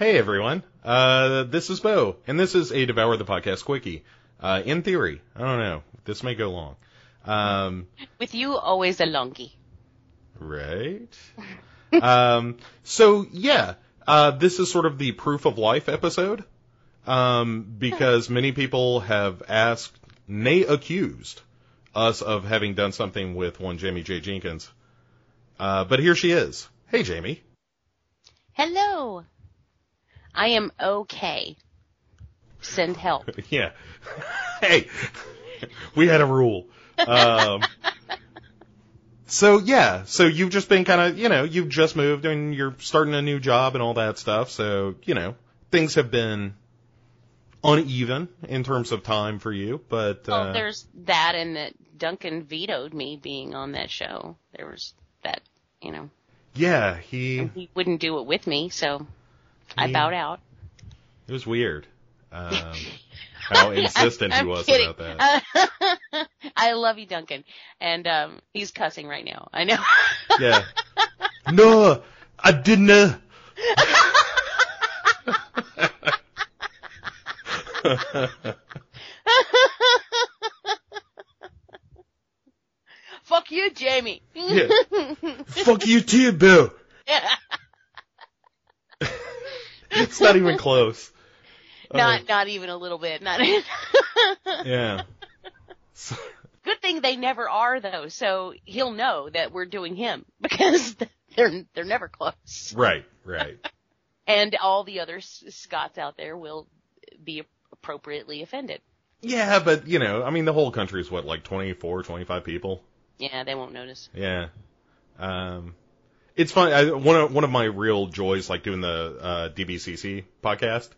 Hey everyone, uh, this is Bo, and this is a Devour the Podcast Quickie. Uh, in theory, I don't know, this may go long. Um, With you, always a longy. right? um, so yeah, uh, this is sort of the proof of life episode, um, because many people have asked, nay accused, us of having done something with one Jamie J. Jenkins. Uh, but here she is. Hey Jamie. Hello. I am okay. Send help. Yeah. hey, we had a rule. Um, so yeah, so you've just been kind of, you know, you've just moved and you're starting a new job and all that stuff. So, you know, things have been uneven in terms of time for you, but, uh, there's that and that Duncan vetoed me being on that show. There was that, you know, yeah, he, he wouldn't do it with me, so I He- bowed out. it was weird. Um, how insistent he I'm was kidding. about that. I love you, Duncan. And um he's cussing right now. I know. Yeah. no, I didn't. Fuck you, Jamie. Yeah. Fuck you too, Bill. It's not even close. not not even a little bit. Not Uh, yeah. So- Good thing they never are though, so he'll know that we're doing him because they're they're never close. right, right. And all the other Scots out there will be appropriately offended. Yeah, but you know, I mean, the whole country is what, like 24, 25 people. Yeah, they won't notice. Yeah. Um, it's fun. I, one of one of my real joys, like doing the uh, DTVC podcast,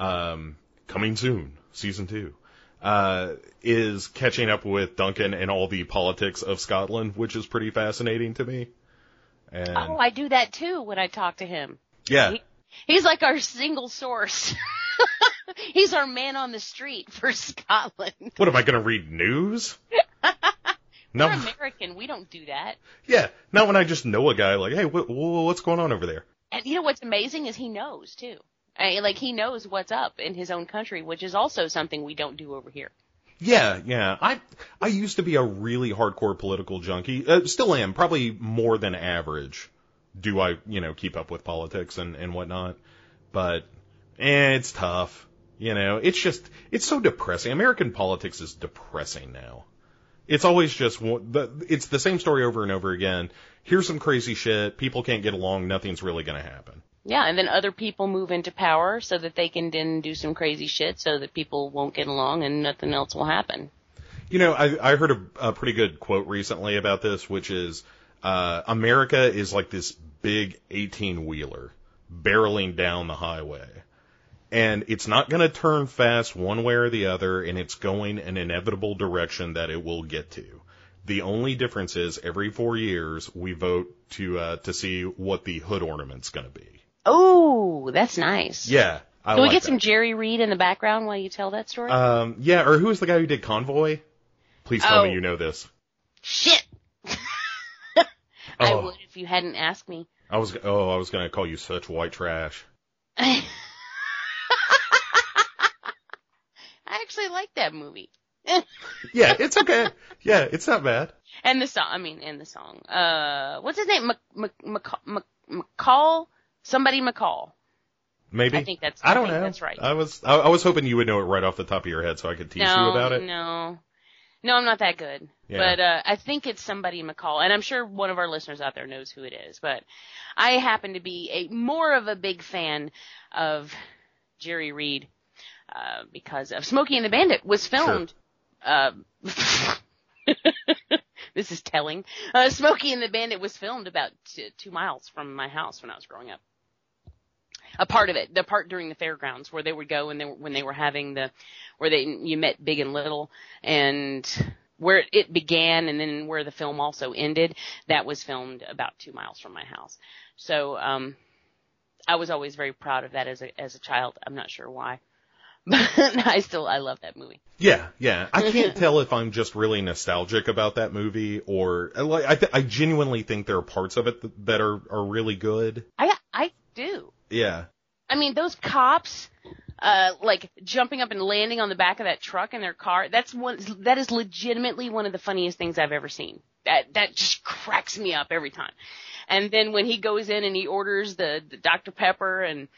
um, coming soon, season two, uh, is catching up with Duncan and all the politics of Scotland, which is pretty fascinating to me. And Oh, I do that too when I talk to him. yeah, He, he's like our single source. he's our man on the street for Scotland. what am I going to read news? We're American. We don't do that. yeah, not when I just know a guy. Like, hey, wh- wh- what's going on over there? And you know what's amazing is he knows too. I, like he knows what's up in his own country, which is also something we don't do over here. Yeah, yeah. I I used to be a really hardcore political junkie. Uh, still am, probably more than average. Do I, you know, keep up with politics and and whatnot? But eh, it's tough. You know, it's just it's so depressing. American politics is depressing now. It's always just it's the same story over and over again. Here's some crazy shit. People can't get along. Nothing's really going to happen. Yeah, and then other people move into power so that they can then do some crazy shit so that people won't get along and nothing else will happen. You know, I, I heard a, a pretty good quote recently about this, which is uh, America is like this big 18 wheeler barreling down the highway. And it's not going to turn fast one way or the other, and it's going an inevitable direction that it will get to. The only difference is every four years we vote to uh, to see what the hood ornament's going to be. Oh, that's nice. Yeah, I Can we like get that. some Jerry Reed in the background while you tell that story? Um, yeah, or who's the guy who did Convoy? Please tell Oh. me you know this. Shit. I Oh. would if you hadn't asked me. I was oh, I was gonna call you such white trash. I actually like that movie. Yeah, it's okay. yeah, it's not bad. And the song, I mean, and the song. Uh, what's his name? Mc, Mc, Mc, Mc, McCall? Somebody McCall. Maybe. I think that's- I I don't know. that's right. I was I, I was hoping you would know it right off the top of your head so I could tease no, you about it. No. No, I'm not that good. Yeah. But, uh, I think it's somebody McCall. And I'm sure one of our listeners out there knows who it is. But I happen to be a, more of a big fan of Jerry Reed, uh, because of Smokey and the Bandit was filmed, uh, this is telling. Uh, Smokey and the Bandit was filmed about t- two miles from my house when I was growing up. A part of it, the part during the fairgrounds where they would go and they were, when they were having the, where they, you met Big and Little and where it began and then where the film also ended, that was filmed about two miles from my house. So, um, I was always very proud of that as a, as a child. I'm not sure why. But I still, I love that movie. Yeah, yeah. I can't tell if I'm just really nostalgic about that movie or like I th- I genuinely think there are parts of it th- that are are really good. I, I do. Yeah. I mean, those cops, uh, like jumping up and landing on the back of that truck in their car. That's one. That is legitimately one of the funniest things I've ever seen. That that just cracks me up every time. And then when he goes in and he orders the, the Dr Pepper and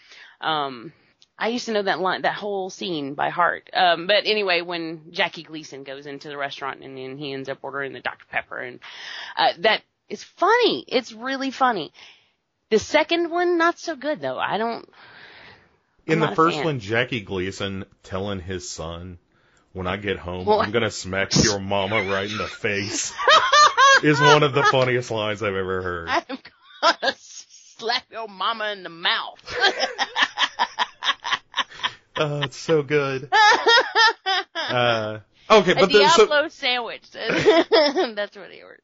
um I used to know that line, that whole scene by heart. Um, but anyway, when Jackie Gleason goes into the restaurant and then he ends up ordering the Dr Pepper and uh, that is funny. It's really funny. The second one, not so good though. I don't. In I'm the first fan. one, Jackie Gleason telling his son, "When I get home, Well- I'm gonna smack your mama right in the face," is one of the funniest lines I've ever heard. I'm gonna slap your mama in the mouth. Oh, it's so good. Uh, okay, a but the, so, Diablo sandwich. That's what he ordered.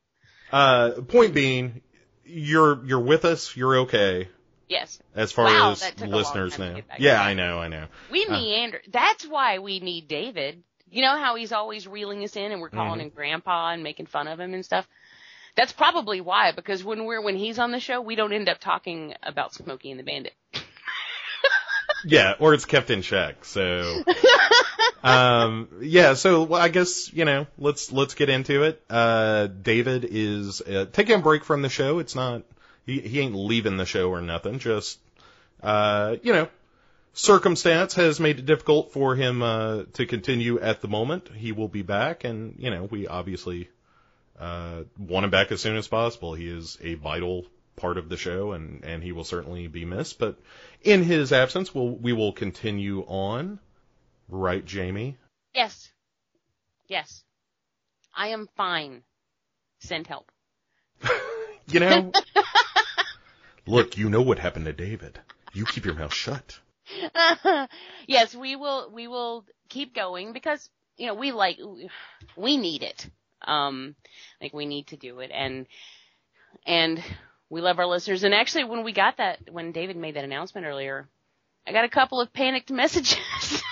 uh, point being, you're you're with us. You're okay Yes. as far Wow, as that took a long listeners know. Yeah, I know, I know. We Uh. meander. That's why we need David. You know how he's always reeling us in and we're calling Mhm. him grandpa and making fun of him and stuff? That's probably why, because when we're, when he's on the show, we don't end up talking about Smokey and the Bandit. Yeah, or it's kept in check. So, um, yeah. So well, I guess you know, let's let's get into it. Uh, David is uh, taking a break from the show. It's not he he ain't leaving the show or nothing. Just uh, you know, circumstance has made it difficult for him uh, to continue at the moment. He will be back, and you know, we obviously uh, want him back as soon as possible. He is a vital part of the show, and and he will certainly be missed. But in his absence, we'll, we will continue on. Right, Jamie? Yes. Yes. I am fine. Send help. You know, look, you know what happened to David. You keep your mouth shut. yes, we will, we will keep going because, you know, we like, we need it. Um, like we need to do it and, and we love our listeners. And actually when we got that, when David made that announcement earlier, I got a couple of panicked messages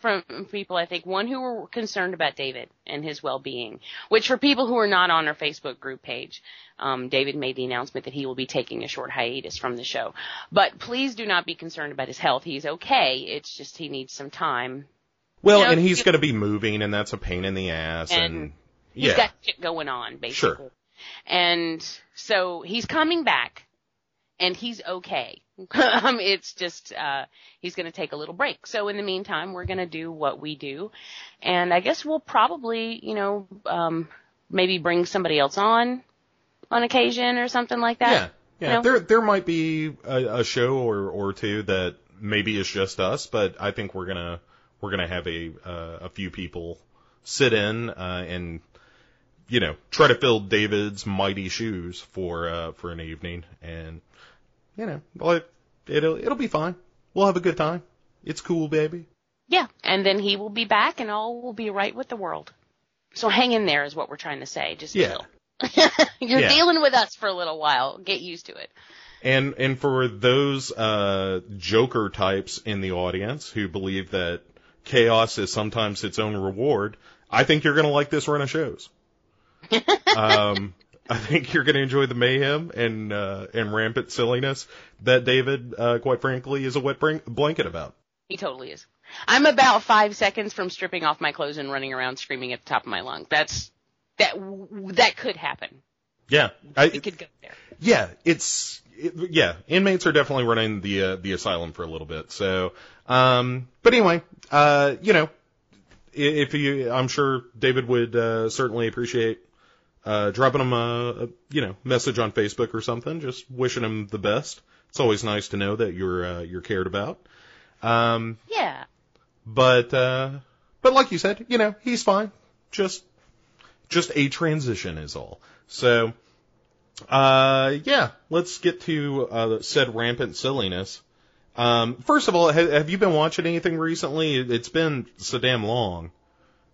from people, I think, one who were concerned about David and his well-being, which for people who are not on our Facebook group page, um, David made the announcement that he will be taking a short hiatus from the show. But please do not be concerned about his health. He's okay. It's just he needs some time. Well, You know, and he's going to be moving, and that's a pain in the ass. And, And He's yeah, got shit going on, basically. Sure. And so he's coming back and he's okay. um, it's just, uh, he's going to take a little break. So in the meantime, we're going to do what we do. And I guess we'll probably, you know, um, maybe bring somebody else on on occasion or something like that. yeah, yeah. you know? There, there might be a, a show or or two that maybe is just us, but I think we're gonna we're gonna have a uh, a few people sit in uh, and you know try to fill David's mighty shoes for uh, for an evening, and you know, well, it, it'll it'll be fine. We'll have a good time. It's cool, baby. Yeah. And then he will be back and all will be right with the world. So hang in there is what we're trying to say. Just Yeah. chill. You're Yeah. dealing with us for a little while. Get used to it. And and for those uh, Joker types in the audience who believe that chaos is sometimes its own reward, I think you're going to like this run of shows. um, I think you're going to enjoy the mayhem and uh, and rampant silliness that David, uh, quite frankly, is a wet blanket about. He totally is. I'm about five seconds from stripping off my clothes and running around screaming at the top of my lungs. That's that that could happen. Yeah, I, It could go there. yeah, it's it, yeah. Inmates are definitely running the uh, the asylum for a little bit. So, um, but anyway, uh, you know, if you, I'm sure David would uh, certainly appreciate uh, dropping him a, a you know message on Facebook or something, just wishing him the best. It's always nice to know that you're uh, you're cared about. Um, Yeah. but uh, but like you said, you know, he's fine. Just just a transition is all. So uh, yeah, let's get to uh, said rampant silliness. Um, first of all, have, have you been watching anything recently? It- It's been so damn long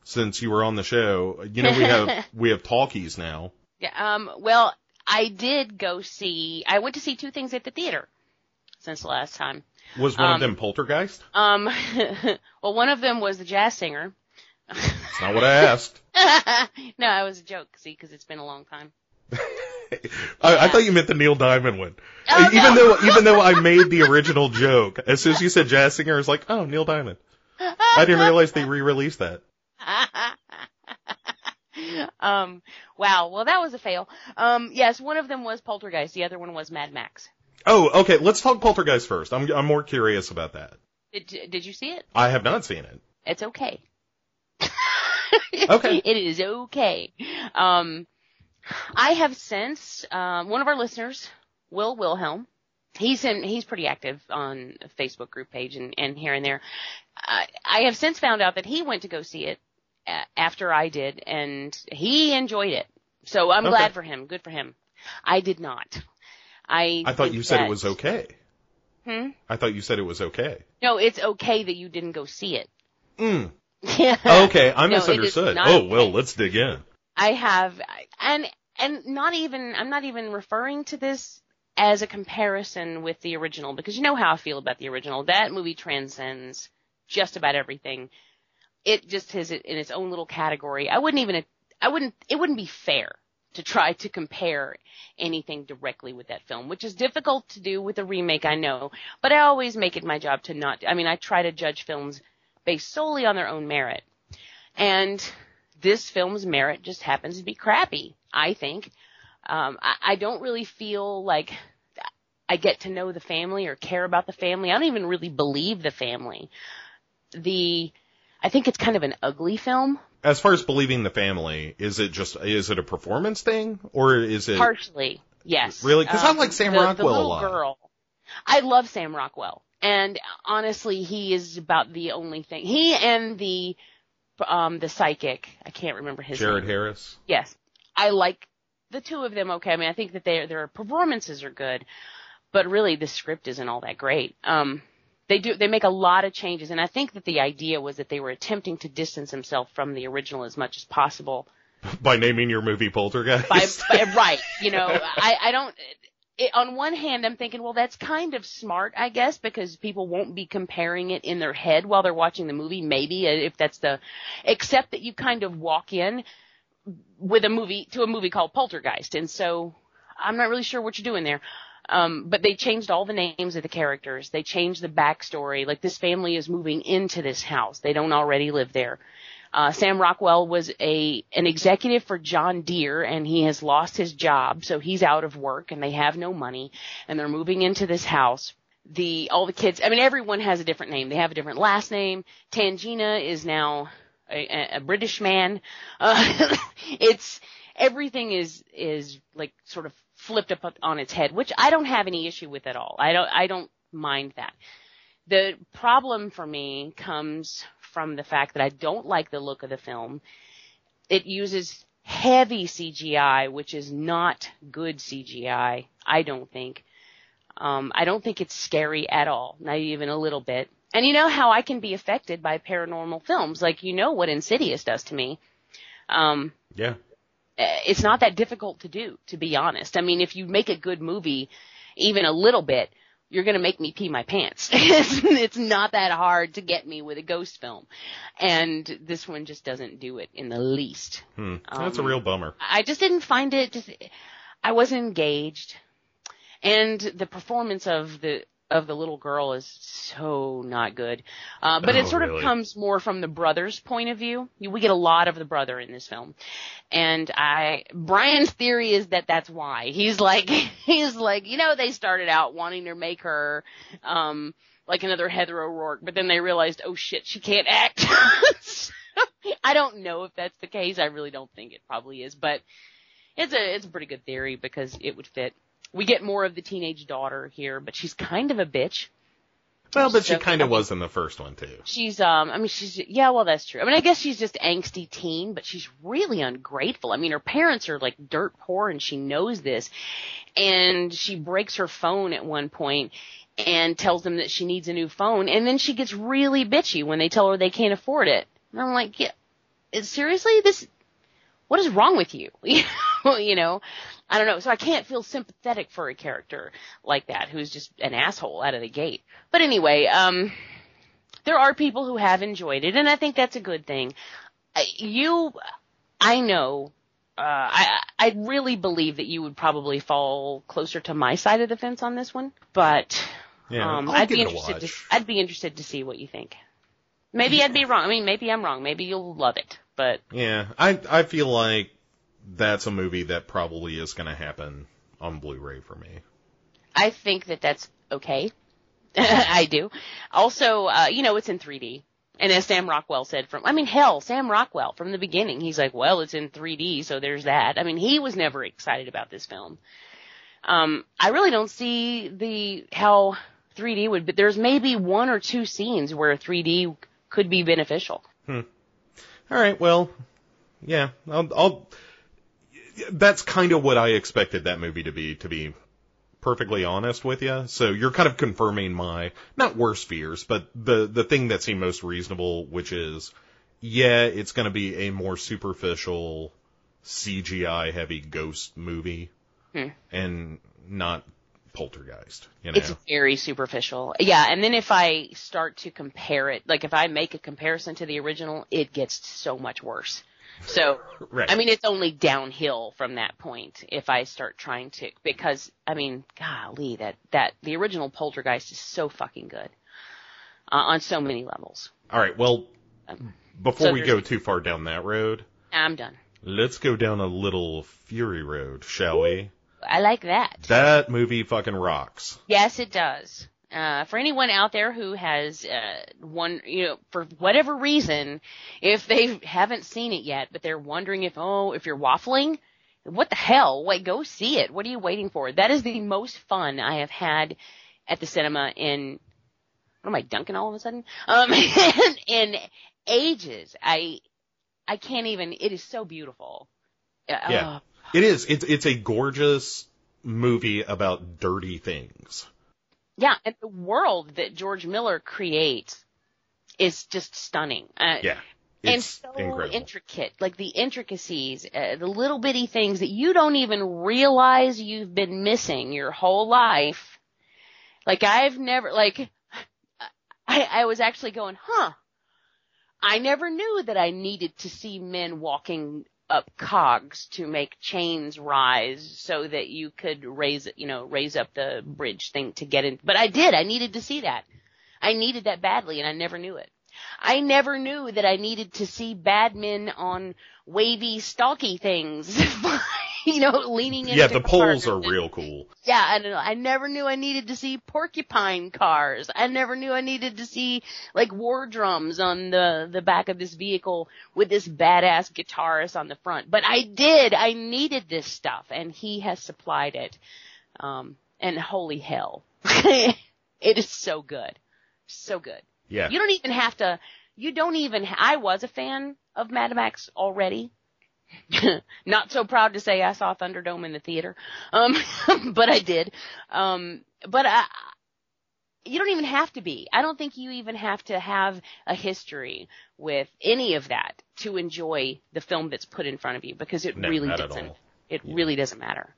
since you were on the show. You know, we have we have talkies now. Yeah. Um. Well, I did go see. I went to see two things at the theater since the last time. Was one of Um, them Poltergeist? Um. well, one of them was the jazz singer. That's not what I asked. no, I was a joke. See, because it's been a long time. I, I thought you meant the Neil Diamond one. Oh, even no. though even though I made the original joke, as soon as you said jazz singer, I was like, oh, Neil Diamond. I didn't realize they re-released that. um, wow. Well, that was a fail. Um, yes, one of them was Poltergeist. The other one was Mad Max. Oh, okay. Let's talk Poltergeist first. I'm I'm more curious about that. Did, did you see it? I have not seen it. It's okay. Okay. It is okay. Um, I have since, um, one of our listeners, Will Wilhelm, he's in, he's pretty active on a Facebook group page and, and here and there. I I have since found out that he went to go see it after I did and he enjoyed it. So I'm Okay. glad for him. Good for him. I did not. I I thought you said that- it was okay. Hmm? I thought you said it was okay. No, it's okay that you didn't go see it. Mm. Yeah. Okay, I No, misunderstood. Oh well, okay. let's dig in. I have, and and not even I'm not even referring to this as a comparison with the original because you know how I feel about the original. That movie transcends just about everything. It just is in its own little category. I wouldn't even I wouldn't it wouldn't be fair to try to compare anything directly with that film, which is difficult to do with a remake, I know, but I always make it my job to not I mean, I try to judge films based solely on their own merit. And this film's merit just happens to be crappy, I think. Um, I, I don't really feel like I get to know the family or care about the family. I don't even really believe the family. The, I think it's kind of an ugly film, As far as believing the family, is it just is it a performance thing or is it partially. Yes. Really? 'Cause I Um, like Sam the- Rockwell the a little lot. Girl. I love Sam Rockwell. And honestly, he is about the only thing. He and the, um, the psychic, I can't remember his Jared name. Jared Harris? yes, I like the two of them. Okay, I mean, I think that their their performances are good, but really the script isn't all that great. Um, they do they make a lot of changes, and I think that the idea was that they were attempting to distance themselves from the original as much as possible. By naming your movie Poltergeist? By, by right, you know, I I don't. It, on one hand, I'm thinking, well, that's kind of smart, I guess, because people won't be comparing it in their head while they're watching the movie. Maybe uh, if that's the, except that you kind of walk in with a movie to a movie called Poltergeist, and so I'm not really sure what you're doing there. Um, but they changed all the names of the characters. They changed the backstory. Like this family is moving into this house. They don't already live there. Uh, Sam Rockwell was a an executive for John Deere, and he has lost his job, so he's out of work, and they have no money, and they're moving into this house. The all the kids, I mean, everyone has a different name. They have a different last name. Tangina is now a, a, British man. Uh, it's everything is is like sort of flipped up on its head, which I don't have any issue with at all. I don't I don't mind that. The problem for me comes from the fact that I don't like the look of the film. It uses heavy CGI, which is not good CGI, I don't think. Um, I don't think it's scary at all, not even a little bit. And you know how I can be affected by paranormal films, like you know what Insidious does to me. Um, yeah. Eh, it's not that difficult to do, to be honest. I mean, if you make a good movie, even a little bit, you're gonna make me pee my pants. it's, not that hard to get me with a ghost film. And this one just doesn't do it in the least. Hmm. That's a Um, real bummer. I just didn't find it just I wasn't engaged. And the performance of the of the little girl is so not good. Uh, but Oh, it sort really? of comes more from the brother's point of view. We get a lot of the brother in this film. And I, Brian's theory is that that's why. He's like, he's like, you know, they started out wanting to make her, um, like another Heather O'Rourke, but then they realized, oh shit, she can't act. So, I don't know if that's the case. I really don't think it probably is, but it's a, it's a pretty good theory because it would fit. We get more of the teenage daughter here, but she's kind of a bitch. Well, but she kind of was in the first one too. She's, um, I mean, she's, yeah, well, that's true. I mean, I guess she's just angsty teen, but she's really ungrateful. I mean, her parents are like dirt poor and she knows this. And she breaks her phone at one point and tells them that she needs a new phone. And then she gets really bitchy when they tell her they can't afford it. And I'm like, yeah, seriously? This, what is wrong with you? you know, I don't know. So I can't feel sympathetic for a character like that who's just an asshole out of the gate. But anyway, um, there are people who have enjoyed it, and I think that's a good thing. You, I know, uh, I I really believe that you would probably fall closer to my side of the fence on this one, but Yeah, um, I'd be interested to. I'd be interested to see what you think. Maybe I'd be wrong. I mean, maybe I'm wrong. Maybe you'll love it, but Yeah, I I feel like that's a movie that probably is going to happen on Blu-ray for me. I think that that's okay. I do. Also, uh, you know, it's in 3D. And as Sam Rockwell said from, I mean, hell, Sam Rockwell from the beginning, he's like, well, it's in 3D, so there's that. I mean, he was never excited about this film. Um, I really don't see the, how 3D would, but there's maybe one or two scenes where 3D could be beneficial. Hmm. All right, well, yeah, I'll, I'll that's kind of what I expected that movie to be, to be perfectly honest with you. So you're kind of confirming my, not worst fears, but the, the thing that seemed most reasonable, which is, yeah, it's going to be a more superficial, CGI heavy ghost movie, Hmm. and not poltergeist, you know? It's very superficial. Yeah, and then if I start to compare it, like if I make a comparison to the original, it gets so much worse. So, right. I mean, it's only downhill from that point if I start trying to, because, I mean, golly, that, that, the original Poltergeist is so fucking good. Uh, on so many levels. All right, well, Um, before so we go too far down that road, I'm done. let's go down a little Fury Road, shall we? I like that. That movie fucking rocks. Yes, it does. Uh, for anyone out there who has, uh, one, you know, for whatever reason, if they haven't seen it yet, but they're wondering if, oh, if you're waffling, what the hell? Wait, go see it. What are you waiting for? That is the most fun I have had at the cinema in, what am I dunking all of a sudden? Um, in, ages. I, I can't even, it is so beautiful. Uh, Yeah. It is. It's it's a gorgeous movie about dirty things. Yeah, and the world that George Miller creates is just stunning. Uh, Yeah. and so incredible. intricate, like the intricacies, uh, the little bitty things that you don't even realize you've been missing your whole life. Like I've never, like, I, I was actually going, huh, I never knew that I needed to see men walking up cogs to make chains rise so that you could raise, you know, raise up the bridge thing to get in. But I did. I needed to see that. I needed that badly and I never knew it. I never knew that I needed to see bad men on wavy, stalky things, you know, leaning into yeah, the poles are real cool. yeah, I don't know. I never knew I needed to see porcupine cars. I never knew I needed to see like war drums on the the back of this vehicle with this badass guitarist on the front. But I did. I needed this stuff, and he has supplied it. Um, and holy hell, it is so good, so good. Yeah. You don't even have to. You don't even. I was a fan of Mad Max already. Not so proud to say I saw Thunderdome in the theater, um, but I did. Um, but I, you don't even have to be. I don't think you even have to have a history with any of that to enjoy the film that's put in front of you because it No, really doesn't. It Yeah. really doesn't matter.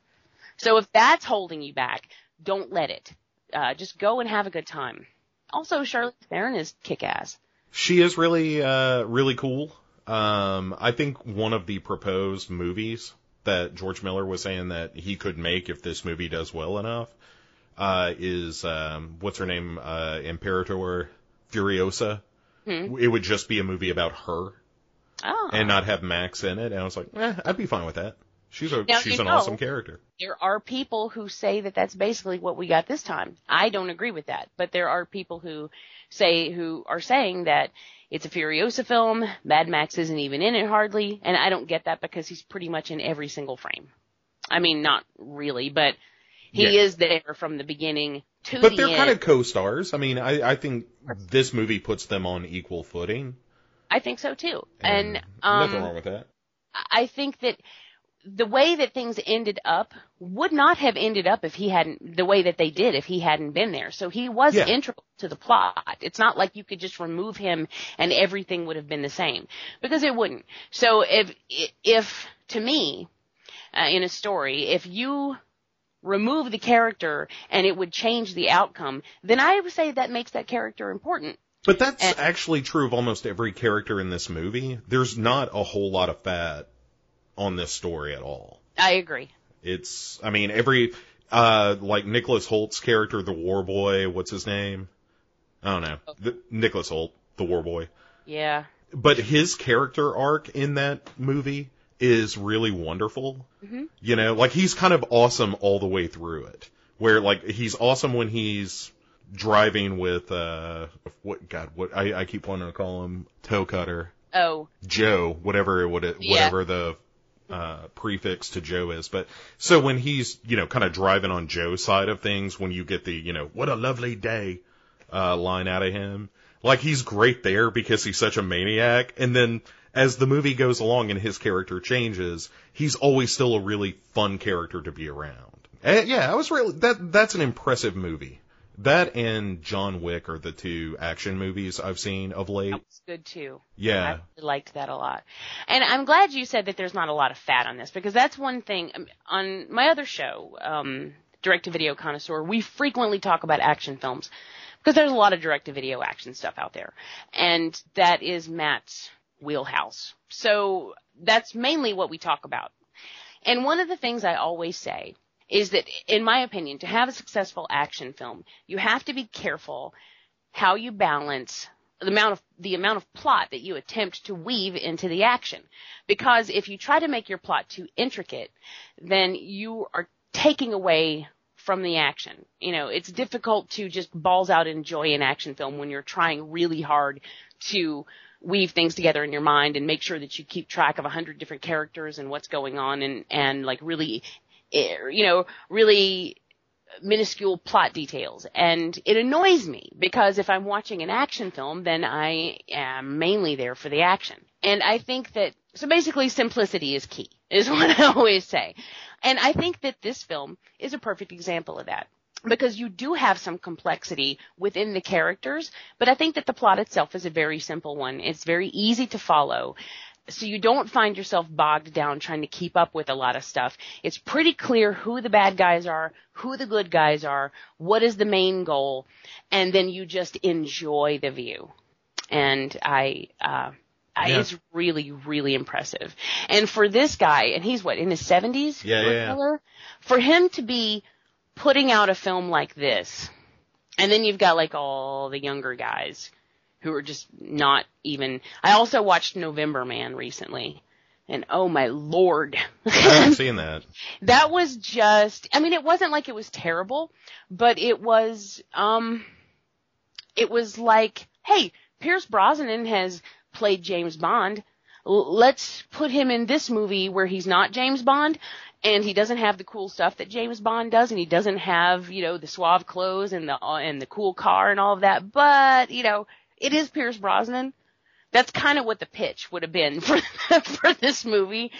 So if that's holding you back, don't let it. Uh, just go and have a good time. Also, Charlize Theron is kick ass. She is really, uh, really cool. Um, I think one of the proposed movies that George Miller was saying that he could make if this movie does well enough, uh, is, um, what's her name? Uh, Imperator Furiosa. Hmm. It would just be a movie about her Oh. and not have Max in it. And I was like, eh, I'd be fine with that. She's a, Now, she's an know- awesome character. there are people who say that that's basically what we got this time. I don't agree with that, but there are people who say who are saying that it's a Furiosa film. Mad Max isn't even in it hardly, and I don't get that because he's pretty much in every single frame. I mean, not really, but he Yeah. is there from the beginning to But the they're end. kind of co-stars. I mean, I, I think this movie puts them on equal footing. I think so too, and, um, nothing wrong with that. I think that the way that things ended up would not have ended up if he hadn't the way that they did if he hadn't been there. So he was Yeah. integral to the plot. It's not like you could just remove him and everything would have been the same because it wouldn't. So if if to me uh, in a story, if you remove the character and it would change the outcome, then I would say that makes that character important. But that's and- actually true of almost every character in this movie. There's not a whole lot of fat on this story at all. I agree. It's, I mean, every, uh, like Nicholas Hoult's character, the war boy, what's his name? I don't know. The, Nicholas Hoult, the war boy. Yeah. But his character arc in that movie is really wonderful. Mhm. You know, like he's kind of awesome all the way through it. Where like he's awesome when he's driving with uh what God what I, I keep wanting to call him Toecutter Oh, Joe whatever what it, Yeah. whatever the uh prefix to Joe is. But so when he's you know kind of driving on Joe's side of things when you get the you know what a lovely day uh line out of him like he's great there because he's such a maniac. And then as the movie goes along and his character changes he's always still a really fun character to be around. And yeah I was really that that's an impressive movie that and John Wick are the two action movies I've seen of late that was good too. yeah I really liked that a lot. And I'm glad you said that there's not a lot of fat on this because that's one thing um, on my other show, um, Direct to Video Connoisseur, we frequently talk about action films because there's a lot of direct to video action stuff out there. And that is Matt's wheelhouse. So that's mainly what we talk about. And one of the things I always say is that, in my opinion, to have a successful action film, you have to be careful how you balance the amount of the amount of plot that you attempt to weave into the action. Because if you try to make your plot too intricate, then you are taking away from the action. You know, it's difficult to just balls out enjoy an action film when you're trying really hard to weave things together in your mind and make sure that you keep track of a hundred different characters and what's going on and, and like really, Eh, you know, really minuscule plot details. And it annoys me because if I'm watching an action film, then I am mainly there for the action. And I think that, so basically simplicity is key, is what I always say. And I think that this film is a perfect example of that. Because you do have some complexity within the characters, but I think that the plot itself is a very simple one. It's very easy to follow so you don't find yourself bogged down trying to keep up with a lot of stuff. It's pretty clear who the bad guys are, who the good guys are, what is the main goal, and then you just enjoy the view. And I, uh, I, Yeah. it's really, really impressive. And for this guy, and he's what, in his seventies? Yeah, yeah, yeah. For him to be putting out a film like this, and then you've got like all the younger guys who are just not even. I also watched November Man recently, and oh my lord, I haven't seen that that was just. I mean, it wasn't like it was terrible, but it was. Um, it was like, hey, Pierce Brosnan has played James Bond. L- let's put him in this movie where he's not James Bond. And he doesn't have the cool stuff that James Bond does, and he doesn't have, you know, the suave clothes and the and the cool car and all of that. But you know, it is Pierce Brosnan. That's kind of what the pitch would have been for for this movie.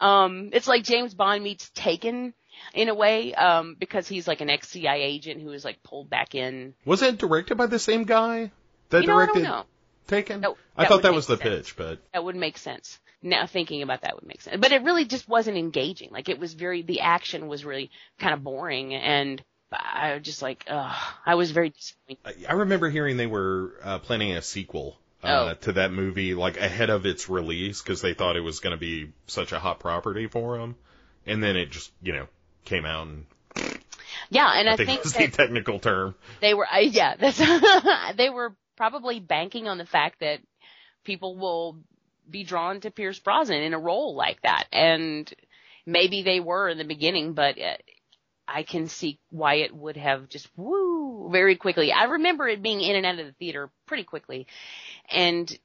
Um, it's like James Bond meets Taken in a way, um, because he's like an ex CIA agent who is like pulled back in. Was it directed by the same guy that you know, I directed don't know. Taken? No, I thought that was the sense. pitch, but That would make sense. Now thinking about that would make sense. But it really just wasn't engaging. Like it was very, the action was really kind of boring and I was just like, ugh, I was very disappointed. I- remember hearing they were uh, planning a sequel uh, Oh. to that movie, like ahead of its release, because they thought it was going to be such a hot property for them, and then it just, you know, came out, and Yeah, and I, I think, think was that the technical term. they were, I, yeah, that's, they were probably banking on the fact that people will be drawn to Pierce Brosnan in a role like that. And maybe they were in the beginning, but uh, I can see why it would have just woo very quickly. I remember it being in and out of the theater pretty quickly. And,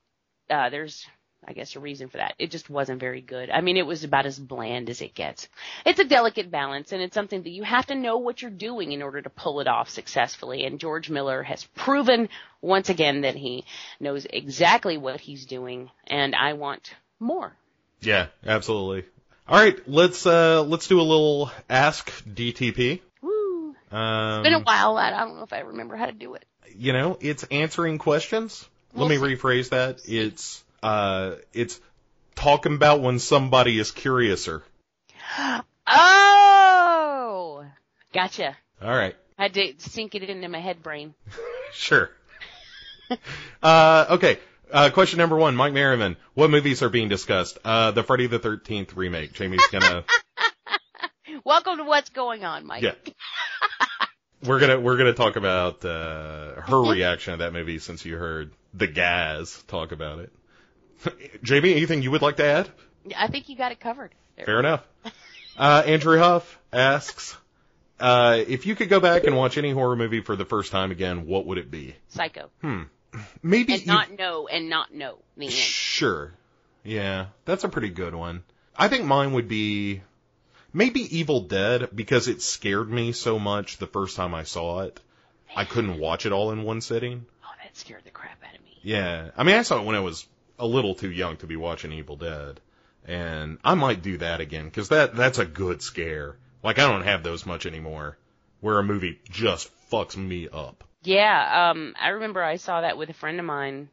uh, there's, I guess a reason for that. It just wasn't very good. I mean, it was about as bland as it gets. It's a delicate balance and it's something that you have to know what you're doing in order to pull it off successfully. And George Miller has proven once again that he knows exactly what he's doing and I want more. Yeah, absolutely. All right, let's uh let's do a little ask DTP. Woo. Um, It's been a while. I I don't know if I remember how to do it. you know, it's answering questions. Let We'll me rephrase that. It's uh it's talking about when somebody is curiouser. Oh! Gotcha. All right. I had to sink it into my head brain. Sure. uh, okay. Uh, question number one, Mike Merriman. What movies are being discussed? Uh, the Friday the 13th remake. Jamie's gonna, Welcome to what's going on, Mike. yeah. We're gonna, we're gonna talk about, uh, her reaction to that movie since you heard the Gaz talk about it. Jamie, anything you would like to add? I think you got it covered. There. Fair enough. Uh, Andrew Huff asks, uh, if you could go back and watch any horror movie for the first time again, what would it be? Psycho. Maybe And not know and not know the end. Sure. Yeah, that's a pretty good one. I think mine would be maybe Evil Dead because it scared me so much the first time I saw it. I couldn't watch it all in one sitting. Oh, that scared the crap out of me. Yeah. I mean, I saw it when I was a little too young to be watching Evil Dead. And I might do that again because that, that's a good scare. Like I don't have those much anymore where a movie just fucks me up. Yeah, um, I remember I saw that with a friend of mine,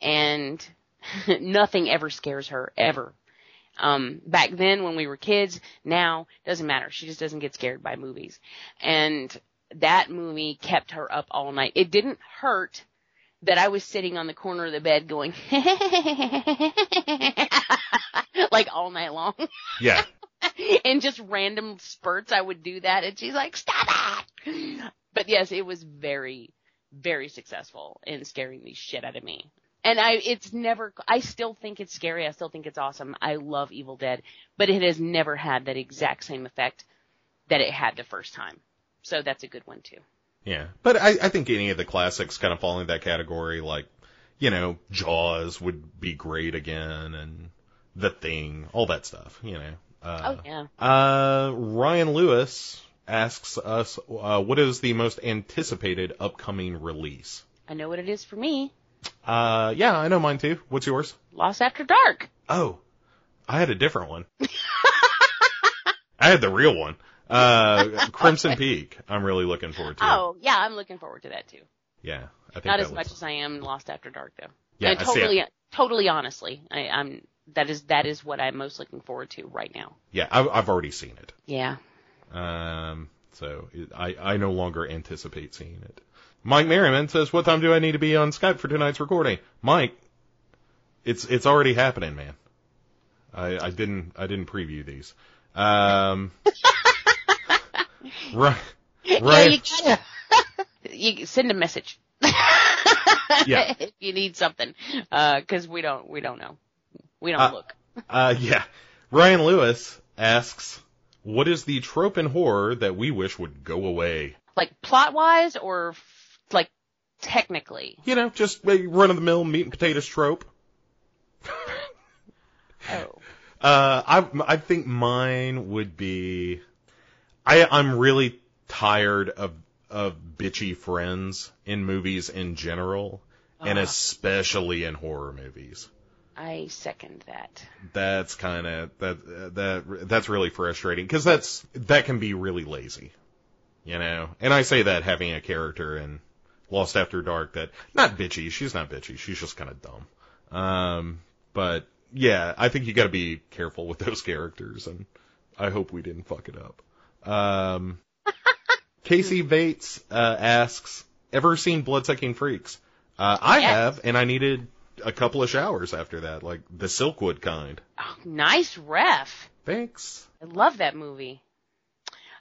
and nothing ever scares her ever. Um, back then when we were kids, now doesn't matter. She just doesn't get scared by movies, and that movie kept her up all night. It didn't hurt that I was sitting on the corner of the bed going like all night long. Yeah. in just random spurts, I would do that, and she's like, "Stop it!" But yes, it was very, very successful in scaring the shit out of me. And I, it's never, I still think it's scary. I still think it's awesome. I love Evil Dead, but it has never had that exact same effect that it had the first time. So that's a good one too. Yeah, but I, I think any of the classics kind of fall in that category. Like, you know, Jaws would be great again, and The Thing, all that stuff. You know. Uh, oh yeah. Uh, Ryan Lewis asks us, uh, what is the most anticipated upcoming release? I know what it is for me. Uh, yeah, I know mine too. What's yours? Lost After Dark. Oh, I had a different one. I had the real one. Uh, Crimson Peak. I'm really looking forward to. Oh yeah, I'm looking forward to that too. Yeah, I think Not as much as I am Lost After Dark though. Yeah, and totally, totally honestly, I, I'm that is that is what I'm most looking forward to right now. Yeah, I, I've already seen it. Yeah. Um, so it, I, I no longer anticipate seeing it. Mike Merriman says, "What time do I need to be on Skype for tonight's recording?" Mike, it's it's already happening, man. I, I didn't I didn't preview these. Um, right, Yeah, you gotta. you send a message. Yeah. if you need something, uh, because we don't we don't know. We don't Uh, look. Uh, yeah. Ryan Lewis asks, "What is the trope in horror that we wish would go away?" Like plot wise or f- like technically. You know, just a run of the mill meat and potatoes trope. Oh. Uh, I I think mine would be, I I'm really tired of of bitchy friends in movies in general, and Ah. especially in horror movies. I second that. That's kind of that that that's really frustrating because that's that can be really lazy, you know. And I say that having a character in Lost After Dark that not bitchy, she's not bitchy, she's just kind of dumb. Um, but yeah, I think you got to be careful with those characters, and I hope we didn't fuck it up. Um, Casey Bates uh, asks, "Ever seen Bloodsucking Freaks?" Uh, I Yes. have, and I needed a couple of showers after that, like the Silkwood kind. Oh, nice ref. Thanks. I love that movie.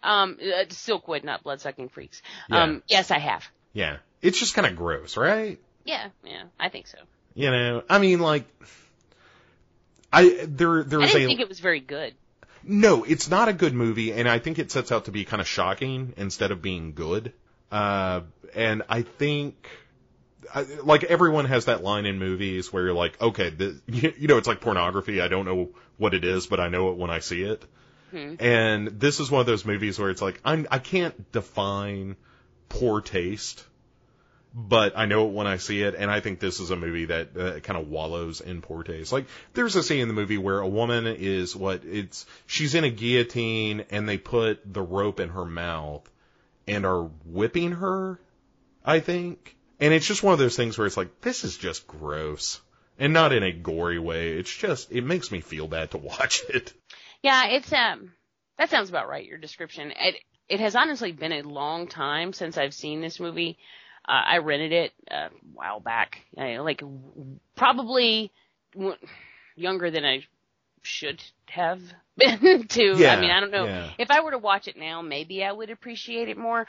Um, uh, Silkwood, not Bloodsucking Freaks. Yeah. Um, yes, I have. Yeah, it's just kind of gross, right? Yeah, yeah, I think so. You know, I mean, like, I there there I is didn't a think it was very good. no, it's not a good movie, and I think it sets out to be kind of shocking instead of being good. Uh, and I think. I, like everyone has that line in movies where you're like, okay, the, you, know, it's like pornography. I don't know what it is, but I know it when I see it. Hmm. And this is one of those movies where it's like I'm I can't define poor taste, but I know it when I see it, and I think this is a movie that uh, kind of wallows in poor taste. Like there's a scene in the movie where a woman is what it's she's in a guillotine and they put the rope in her mouth and are whipping her, I think. And it's just one of those things where it's like this is just gross. And not in a gory way. It's just it makes me feel bad to watch it. Yeah, it's um that sounds about right. Your description. It it has honestly been a long time since I've seen this movie. Uh, I rented it uh, a while back, I, like probably w- younger than I should have been to. Yeah, I mean, I don't know. yeah. If I were to watch it now, maybe I would appreciate it more.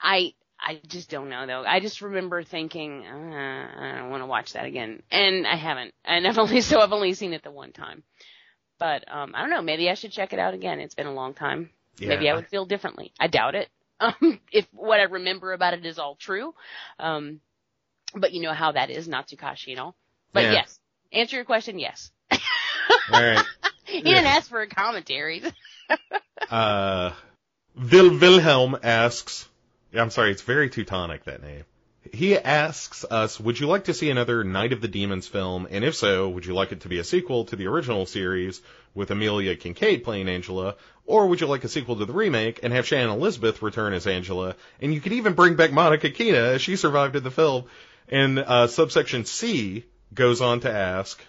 I I just don't know though. I just remember thinking, uh, I don't want to watch that again, and I haven't. And I've only so I've only seen it the one time. But um, I don't know. Maybe I should check it out again. It's been a long time. Yeah, maybe I would feel differently. I doubt it. Um, if what I remember about it is all true. Um, but you know how that is, not Tsukashi and all. But Yeah. yes, answer your question, yes. All right. he didn't ask for a commentary. Uh, Will Wilhelm asks, yeah, I'm sorry, it's very Teutonic, that name. He asks us, would you like to see another Night of the Demons film? And if so, would you like it to be a sequel to the original series with Amelia Kinkade playing Angela? Or would you like a sequel to the remake and have Shannon Elizabeth return as Angela? And you could even bring back Monica Keena as she survived in the film. And, uh, subsection C goes on to ask,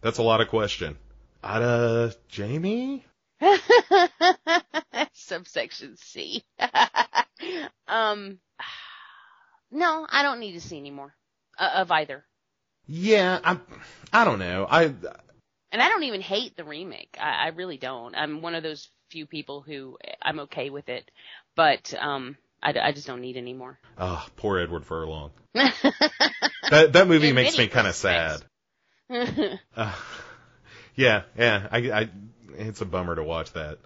that's a lot of question. Uh, Jamie? Subsection C. um, no, I don't need to see any more uh, of either. Yeah, I, I don't know. I, And I don't even hate the remake. I, I really don't. I'm one of those few people who I'm okay with it, but um, I, I just don't need any more. oh, poor Edward Furlong. That that movie In makes me kind of sad. Uh, yeah, yeah. I, I, it's a bummer to watch that.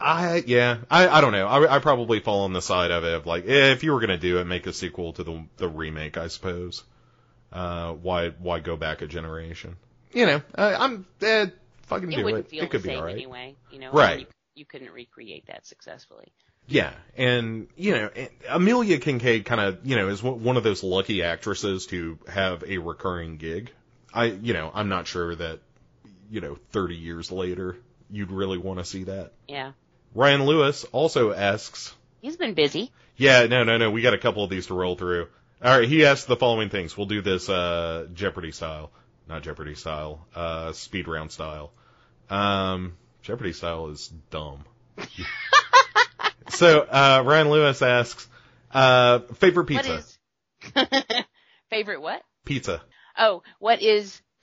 I, yeah, I, I don't know. I, I probably fall on the side of it of like, eh, if you were gonna do it, make a sequel to the the remake, I suppose. Uh, why why go back a generation? You know, I, I'm eh, fucking it do wouldn't it. feel It could the be same alright. anyway. You know, Right. You, you couldn't recreate that successfully. Yeah, and you know, Amelia Kinkade kind of you know is one one of those lucky actresses to have a recurring gig. I you know I'm not sure that you know 30 years later you'd really want to see that. Yeah, Ryan Lewis also asks, he's been busy. yeah, no, no, no, we got a couple of these to roll through. All right, he asks the following things. We'll do this uh Jeopardy style, not Jeopardy style, uh speed round style. Um, Jeopardy style is dumb. so uh Ryan Lewis asks, uh favorite pizza. What is favorite? What? Pizza. Oh, what is?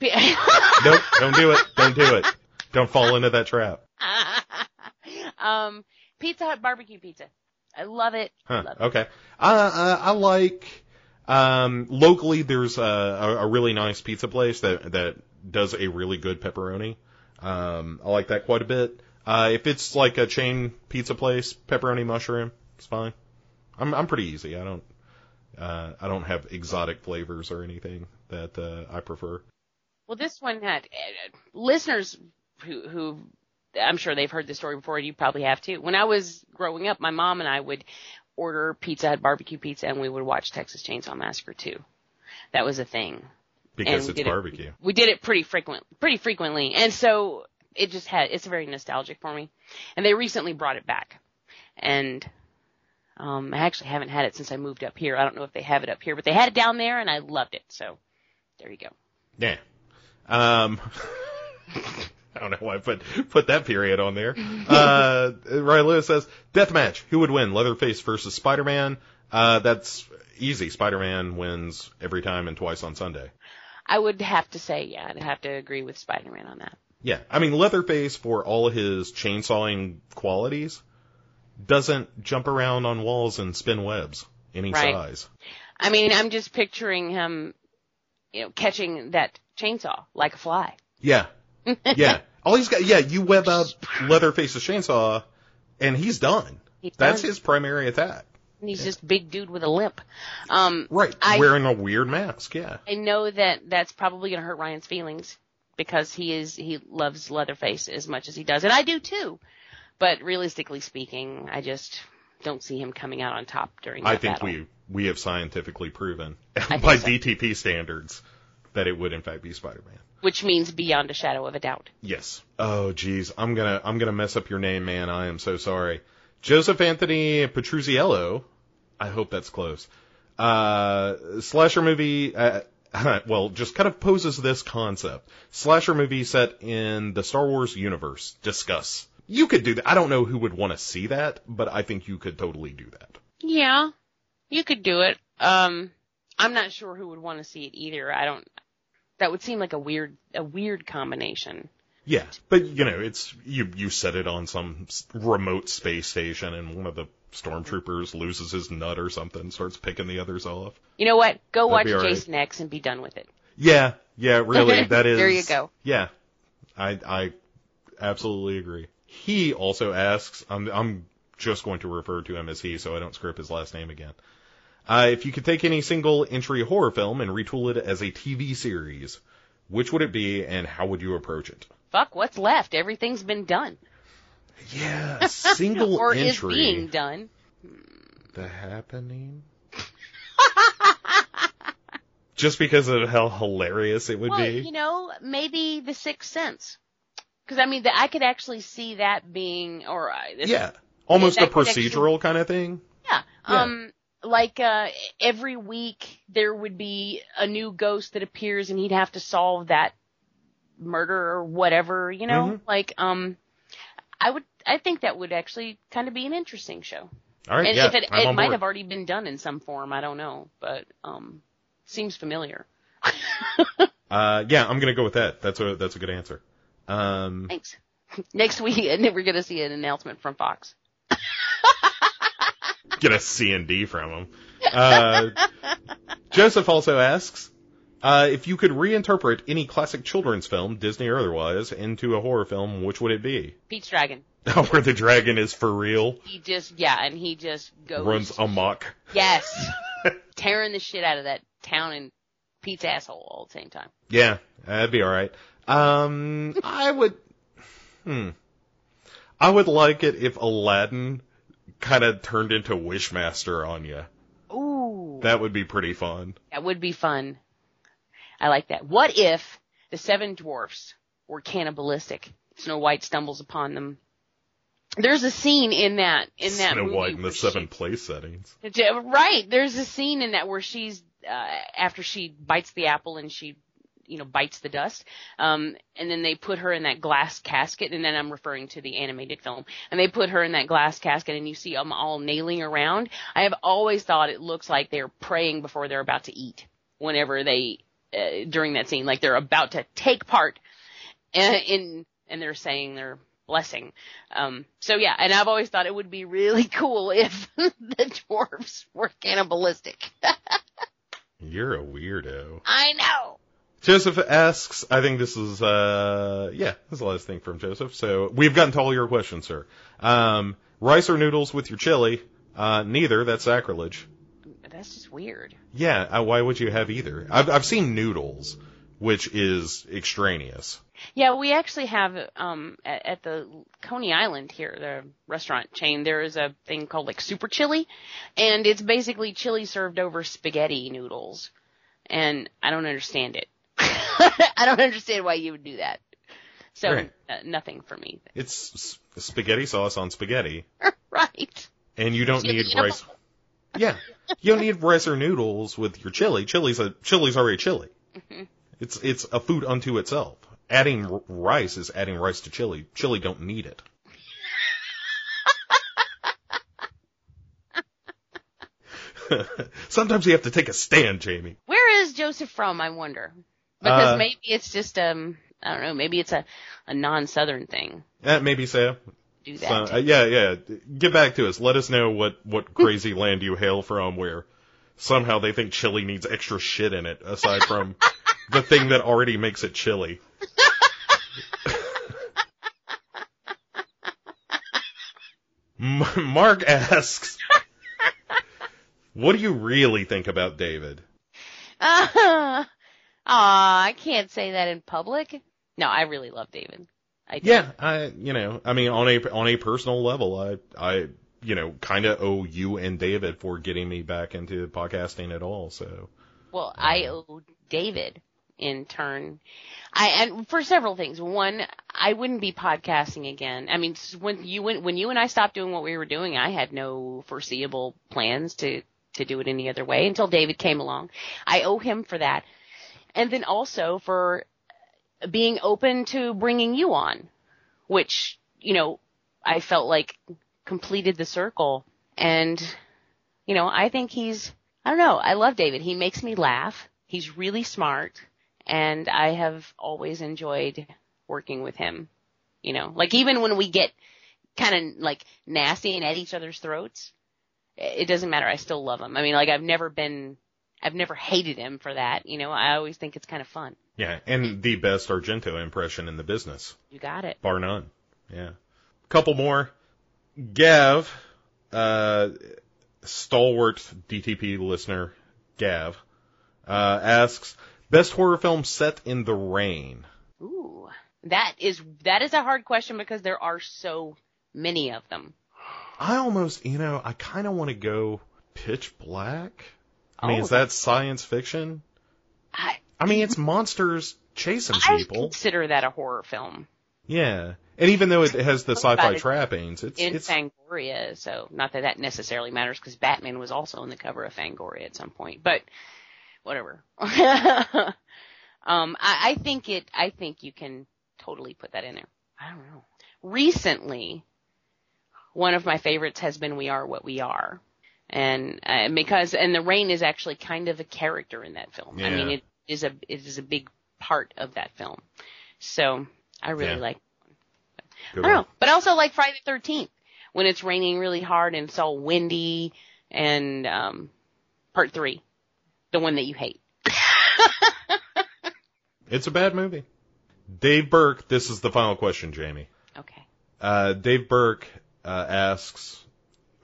Nope, don't do it. Don't do it. Don't fall into that trap. Um, Pizza Hut barbecue pizza. I love it. Huh, Love it. okay. Uh, uh, I like, um, locally there's a, a, a really nice pizza place that, that does a really good pepperoni. Um, I like that quite a bit. Uh, if it's like a chain pizza place, pepperoni mushroom, it's fine. I'm, I'm pretty easy. I don't, uh, I don't have exotic flavors or anything that, uh, I prefer. Well, this one had uh, listeners who who I'm sure they've heard this story before, and you probably have too. When I was growing up, my mom and I would order Pizza Hut barbecue pizza, and we would watch Texas Chainsaw Massacre too. That was a thing. Because we it's did it- barbecue. we did it pretty frequent, pretty frequently, and so it just had it's very nostalgic for me. And they recently brought it back, and um, I actually haven't had it since I moved up here. I don't know if they have it up here, but they had it down there, and I loved it. So there you go. Yeah. Um, I don't know why I put put that period on there. Uh, Ryan Lewis says, "Deathmatch. Who would win? Leatherface versus Spider-Man? Uh, that's easy. Spider-Man wins every time and twice on Sunday. I would have to say, yeah, I'd have to agree with Spider-Man on that. Yeah, I mean Leatherface for all his chainsawing qualities doesn't jump around on walls and spin webs any Right. size. I mean, I'm just picturing him, you know, catching that chainsaw like a fly. Yeah, yeah. All he's got, yeah, you web up Leatherface's chainsaw, and he's done. He's That's done. his primary attack. He's just big dude with a limp. Um, Right, I- wearing a weird mask. Yeah, I know that that's probably going to hurt Ryan's feelings because he is he loves Leatherface as much as he does, and I do too. But realistically speaking, I just don't see him coming out on top during that I think battle. we we have scientifically proven by so. DTP standards that it would in fact be Spider-Man. Which means beyond a shadow of a doubt. Yes. Oh, geez, I'm gonna I'm gonna mess up your name, man. I am so sorry. Joseph Anthony Petruzziello. I hope that's close. Uh, slasher movie. Uh, well, just kind of poses this concept: slasher movie set in the Star Wars universe. Discuss. You could do that. I don't know who would want to see that, but I think you could totally do that. Yeah, you could do it. Um, I'm not sure who would want to see it either. I don't. That would seem like a weird a weird combination. Yeah, but you know, it's you you set it on some remote space station, and one of the stormtroopers loses his nut or something, starts picking the others off. You know what? Go That'd watch all right. Jason X and be done with it. Yeah, yeah, really, that is. There you go. Yeah, I I absolutely agree. He also asks, I'm I'm just going to refer to him as he, so I don't screw up his last name again. Uh, if you could take any single entry horror film and retool it as a TV series, which would it be, and how would you approach it? Fuck, what's left? Everything's been done. Yeah, single or is being done. The happening. Just because of how hilarious it would well, be. you know, maybe The Sixth Sense. Because I mean, the, I could actually see that being, or uh, this- yeah, almost a could actually- procedural kind of thing. yeah, Yeah. um, like uh, every week there would be a new ghost that appears, and he'd have to solve that murder or whatever, you know. Mhm. Like, um, I would, I think that would actually kind of be an interesting show. All right, and yeah, if it, I'm it might board. have already been done in some form, I don't know, but um, seems familiar. Uh, yeah, I'm gonna go with that. That's a that's a good answer. Um, Thanks. Next week, and then we're gonna see an announcement from Fox. get a C and D from him. Uh, Joseph also asks, uh, if you could reinterpret any classic children's film, Disney or otherwise, into a horror film, which would it be? Pete's Dragon. Where the dragon is for real, He just, yeah, and he just goes. runs amok. Yes. Tearing the shit out of that town and Pete's asshole all at the same time. Yeah, that'd be all right. Um, I would, hmm, I would like it if Aladdin kind of turned into Wishmaster on you. Ooh. That would be pretty fun. That would be fun. I like that. What if the seven dwarfs were cannibalistic? Snow White stumbles upon them. There's a scene in that in that Snow movie White in the seven she- place settings. Right. There's a scene in that where she's uh, after she bites the apple and she you know bites the dust. Um and then they put her in that glass casket and then I'm referring to the animated film. And they put her in that glass casket and you see them all nailing around. I have always thought it looks like they're praying before they're about to eat whenever they uh, during that scene like they're about to take part in, in and they're saying their blessing. Um so yeah and I've always thought it would be really cool if the dwarfs were cannibalistic. You're a weirdo. I know Joseph asks, I think this is, uh, yeah, this is the last thing from Joseph. So we've gotten to all your questions, sir. Um, rice or noodles with your chili? Uh, neither. That's sacrilege. that's just weird Yeah, uh, why would you have either? I've, I've seen noodles, which is extraneous. Yeah, we actually have um at, at the Coney Island here, the restaurant chain. There is a thing called like super chili, and it's basically chili served over spaghetti noodles, and I don't understand it. I don't understand why you would do that. So Right. uh, nothing for me. It's s- spaghetti sauce on spaghetti, right. and you don't need rice. Yeah, you don't need rice or noodles with your chili. Chili's a chili's already chili. Mhm. It's it's a food unto itself. Adding r- rice is adding rice to chili. Chili don't need it. Sometimes you have to take a stand, Jamie. Where is Joseph from? I wonder. Because Uh, maybe it's just um I don't know. Maybe it's a a non-southern thing. Eh, maybe so. Do So, that. uh, yeah, yeah. Get back to us. Let us know what what crazy land you hail from, where somehow they think chili needs extra shit in it, aside from the thing that already makes it chili. Mark asks, "What do you really think about David?" Ah, I can't say that in public. No, I really love David. I do. Yeah, I, you know, I mean, on a on a personal level, I, I, you know, kind of owe you and David for getting me back into podcasting at all. So, Well, I owe David in turn. I and for several things. One, I wouldn't be podcasting again. I mean, when you when when you and I stopped doing what we were doing, I had no foreseeable plans to to do it any other way until David came along. I owe him for that, and then also for being open to bringing you on, which you know I felt like completed the circle, and you know I think he's I don't know. I love David. He makes me laugh. He's really smart, and I have always enjoyed working with him. You know, like even when we get kind of like nasty and at each other's throats, it doesn't matter. I still love him. I mean, like I've never been, I've never hated him for that. You know, I always think it's kind of fun. Yeah, and the best Argento impression in the business, You got it. bar none. Yeah. Couple more. Gav, uh, stalwart DTP listener, Gav, uh, asks, best horror film set in the rain. Ooh, that is that is a hard question because there are so many of them. I almost, you know, I kind of want to go pitch black. I mean, Oh, is that science fiction? I I mean, it's monsters chasing I people. consider that a horror film Yeah. And even though it has the sci-fi trappings, it's, in it's, Fangoria. So not that that necessarily matters because Batman was also on the cover of Fangoria at some point, but whatever. um, I, I think it. I think you can totally put that in there. I don't know. Recently, one of my favorites has been "We Are What We Are." And uh, because and the rain is actually kind of a character in that film. Yeah. I mean, it is a it is a big part of that film. So I really Yeah. like good I don't one. know, but I also like Friday the Thirteenth when it's raining really hard and it's all windy. And um, part three, the one that you hate. It's a bad movie. Dave Burke, this is the final question, Jamie. Okay. Uh, Dave Burke uh, asks,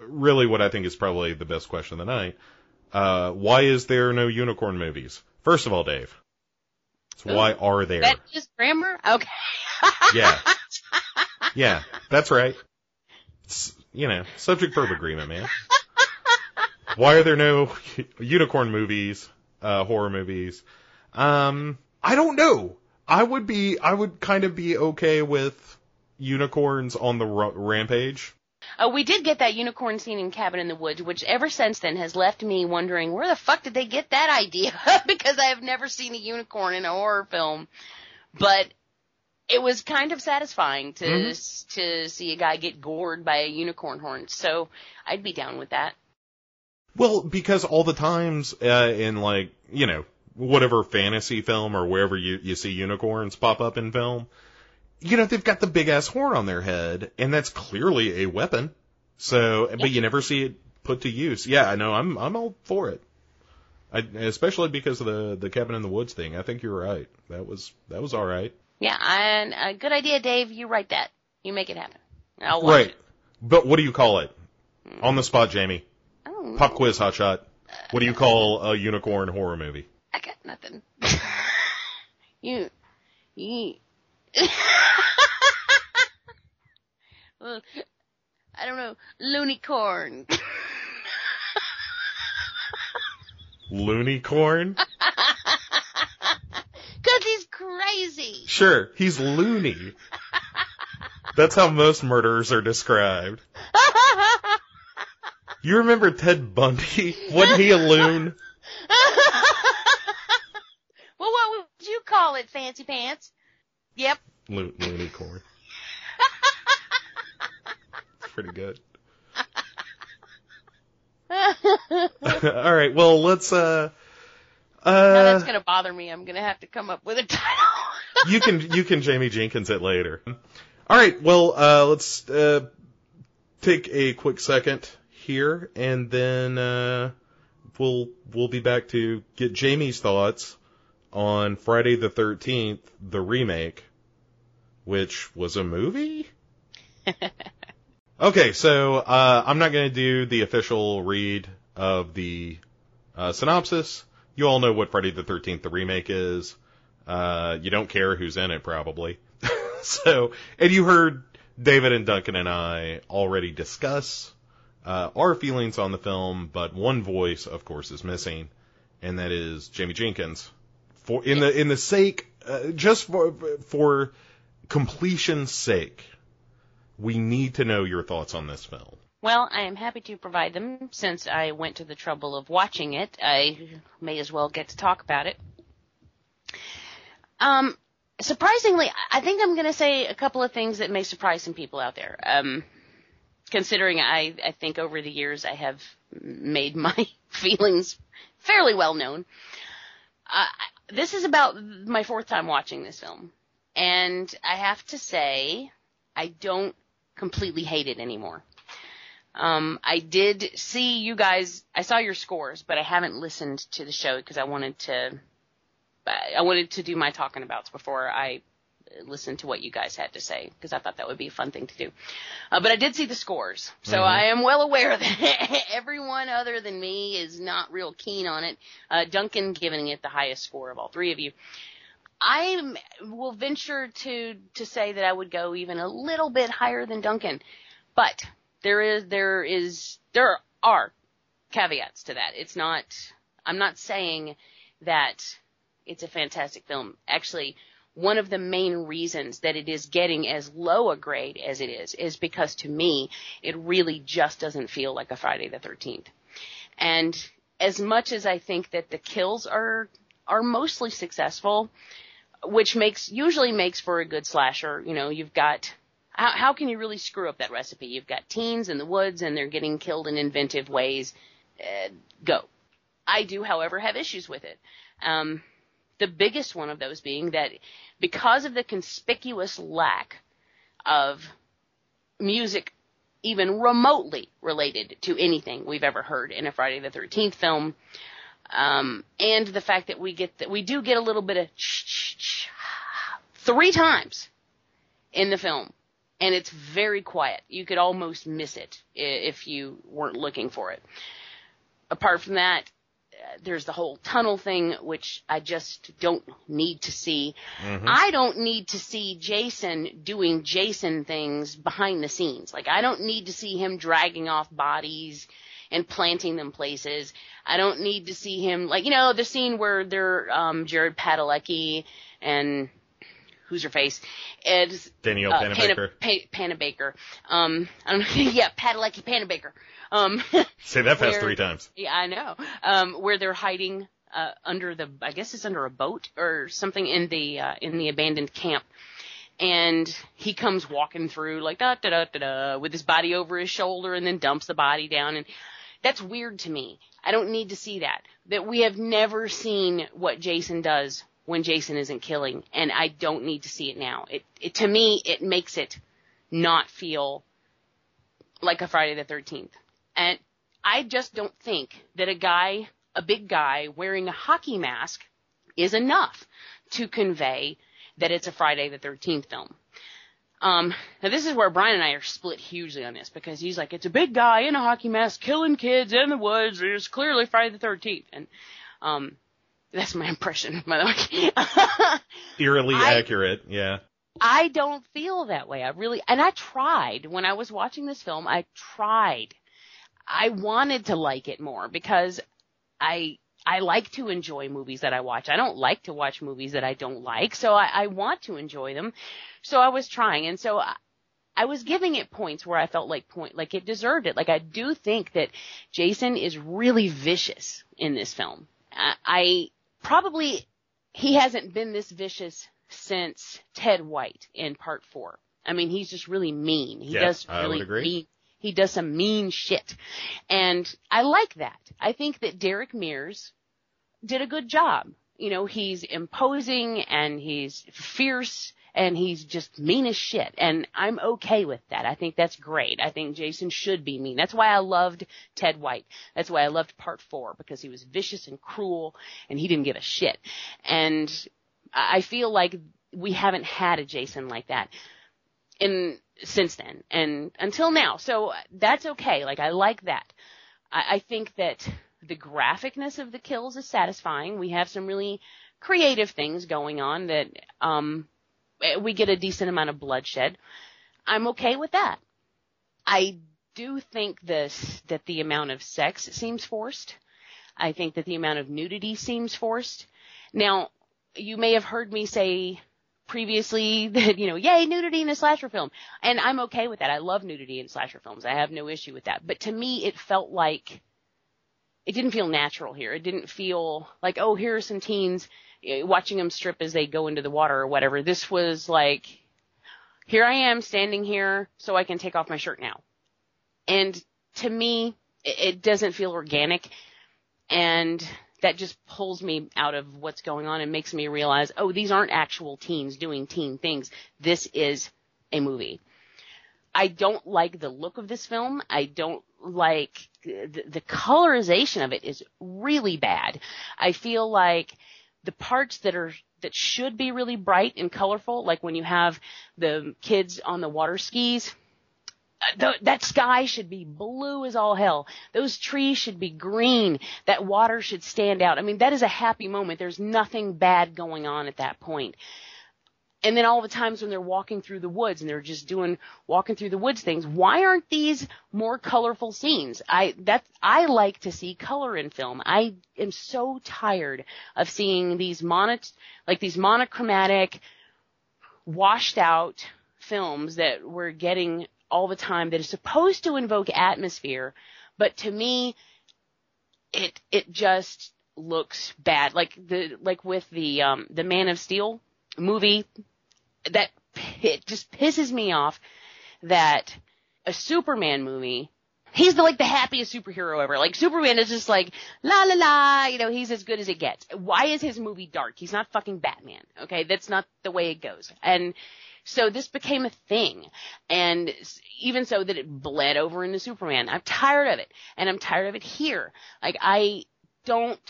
really what I think is probably the best question of the night. Uh, why is there no unicorn movies? First of all, Dave, it's why are there? That is just grammar. Okay. Yeah. Yeah, that's right. It's, you know, subject verb agreement, man. Why are there no unicorn movies, uh, horror movies? Um, I don't know. I would be, I would kind of be okay with unicorns on the ra- rampage. Uh, we did get that unicorn scene in Cabin in the Woods, which ever since then has left me wondering where the fuck did they get that idea? because I have never seen a unicorn in a horror film. But it was kind of satisfying to Mhm. to see a guy get gored by a unicorn horn. So I'd be down with that. Well, because all the times, uh, in like, you know, whatever fantasy film or wherever you, you see unicorns pop up in film, you know, they've got the big ass horn on their head, and that's clearly a weapon. So, but you never see it put to use. Yeah, I know, I'm, I'm all for it. I, especially because of the, the cabin in the woods thing. I think you're right. That was, that was alright. Yeah, and a good idea, Dave. You write that. You make it happen. I'll watch Right. it. But what do you call it? On the spot, Jamie. I don't know. Pop quiz, hotshot. What do you call a unicorn horror movie? I got nothing. you, you. well, I don't know. Loonicorn. Loonicorn? Cause he's crazy. Sure, he's loony. That's how most murderers are described. You remember Ted Bundy? Wasn't he a loon? well, what would you call it, Fancy Pants? Yep. Lo- loony corn. It's pretty good. All right, well let's uh now uh that's gonna bother me. I'm gonna have to come up with a title. you can you can Jamie Jenkins it later. All right, well uh let's uh take a quick second here and then uh we'll we'll be back to get Jamie's thoughts on Friday the 13th, the remake, which was a movie? okay, so uh I'm not going to do the official read of the uh synopsis. You all know what Friday the 13th the remake is. Uh you don't care who's in it probably. so, and you heard David and Duncan and I already discuss uh, our feelings on the film, but one voice, of course, is missing, and that is Jamie Jenkins. For in the in the sake, uh, just for for completion's sake, we need to know your thoughts on this film. Well, I am happy to provide them since I went to the trouble of watching it. I may as well get to talk about it. Um, surprisingly, I think I'm going to say a couple of things that may surprise some people out there. Um, considering I, I think over the years I have made my feelings fairly well known. Uh, this is about my fourth time watching this film. And I have to say, I don't completely hate it anymore. Um, I did see you guys, I saw your scores, but I haven't listened to the show because I wanted to, I wanted to do my talking abouts before I listened to what you guys had to say because I thought that would be a fun thing to do. Uh, but I did see the scores, so mm-hmm. I am well aware that everyone other than me is not real keen on it. Uh, Duncan giving it the highest score of all three of you. I will venture to to say that I would go even a little bit higher than Duncan, but there is there is there are caveats to that. It's not. I'm not saying that it's a fantastic film. Actually, one of the main reasons that it is getting as low a grade as it is is because to me it really just doesn't feel like a Friday the 13th. And as much as I think that the kills are are mostly successful, which makes usually makes for a good slasher, you know, you've got how, how can you really screw up that recipe? You've got teens in the woods and they're getting killed in inventive ways. Uh, go. I do, however, have issues with it. Um, the biggest one of those being that because of the conspicuous lack of music even remotely related to anything we've ever heard in a Friday the 13th film, um, and the fact that we get that we do get a little bit of three times in the film, and it's very quiet. You could almost miss it if you weren't looking for it. Apart from that, there's the whole tunnel thing, which I just don't need to see. Mm-hmm. I don't need to see Jason doing Jason things behind the scenes. Like I don't need to see him dragging off bodies and planting them places. I don't need to see him like you know the scene where they're um Jared Padalecki and who's her face? Ed Danielle uh, Panabaker. Pana, Panabaker. Um, I don't know. yeah, Padalecki Panabaker. Um, Say that fast three times. Yeah, I know. Um, where they're hiding uh, under the, I guess it's under a boat or something in the uh, in the abandoned camp. And he comes walking through like da da da da da with his body over his shoulder and then dumps the body down and that's weird to me. I don't need to see that. That we have never seen what Jason does when Jason isn't killing, and I don't need to see it now. It, it to me, it makes it not feel like a Friday the 13th. And I just don't think that a guy, a big guy wearing a hockey mask is enough to convey that it's a Friday the 13th film. Um, now this is where Brian and I are split hugely on this because he's like, it's a big guy in a hockey mask killing kids in the woods. It's clearly Friday the 13th. And, um, that's my impression, by the way. Eerily I, accurate, yeah. I don't feel that way. I really, and I tried when I was watching this film, I tried I wanted to like it more because I I like to enjoy movies that I watch. I don't like to watch movies that I don't like, so I, I want to enjoy them. So I was trying, and so I, I was giving it points where I felt like point like it deserved it. Like I do think that Jason is really vicious in this film. I, I probably he hasn't been this vicious since Ted White in Part Four. I mean, he's just really mean. He yeah, does really mean he does some mean shit. And I like that. I think that Derek Mears did a good job. You know, he's imposing and he's fierce and he's just mean as shit. And I'm okay with that. I think that's great. I think Jason should be mean. That's why I loved Ted White. That's why I loved part four because he was vicious and cruel and he didn't give a shit. And I feel like we haven't had a Jason like that. And since then and until now. So that's okay. Like I like that. I, I think that the graphicness of the kills is satisfying. We have some really creative things going on that um we get a decent amount of bloodshed. I'm okay with that. I do think this that the amount of sex seems forced. I think that the amount of nudity seems forced. Now, you may have heard me say previously that, you know, yay, nudity in a slasher film. And I'm okay with that. I love nudity in slasher films. I have no issue with that. But to me, it felt like, it didn't feel natural here. It didn't feel like, oh, here are some teens eh, watching them strip as they go into the water or whatever. This was like, here I am standing here so I can take off my shirt now. And to me, it, it doesn't feel organic. And that just pulls me out of what's going on and makes me realize, oh, these aren't actual teens doing teen things. This is a movie. I don't like the look of this film. I don't like the, the colorization of it is really bad. I feel like the parts that are that should be really bright and colorful, like when you have the kids on the water skis, that sky should be blue as all hell. Those trees should be green. That water should stand out. I mean, that is a happy moment. There's nothing bad going on at that point. point and then all the times when they're walking through the woods and they're just doing walking through the woods things why aren't these more colorful scenes i that i like to see color in film i am so tired of seeing these mono like these monochromatic washed out films that we're getting all the time that is supposed to invoke atmosphere but to me it it just looks bad like the like with the um the man of steel movie that it just pisses me off that a Superman movie he's the like the happiest superhero ever. Like Superman is just like la la la, you know, he's as good as it gets. Why is his movie dark? He's not fucking Batman. Okay, that's not the way it goes. And so this became a thing, and even so that it bled over into Superman. I'm tired of it, and I'm tired of it here. Like I don't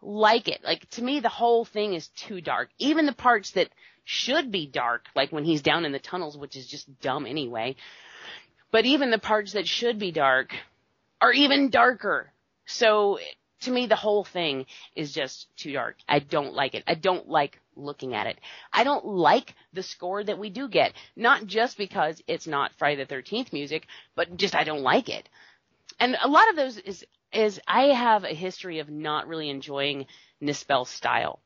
like it. Like to me, the whole thing is too dark. Even the parts that should be dark, like when he's down in the tunnels, which is just dumb anyway. But even the parts that should be dark are even darker. So to me, the whole thing is just too dark. I don't like it. I don't like looking at it. I don't like the score that we do get. Not just because it's not Friday the 13th music, but just I don't like it. And a lot of those is, is I have a history of not really enjoying Nispel's style.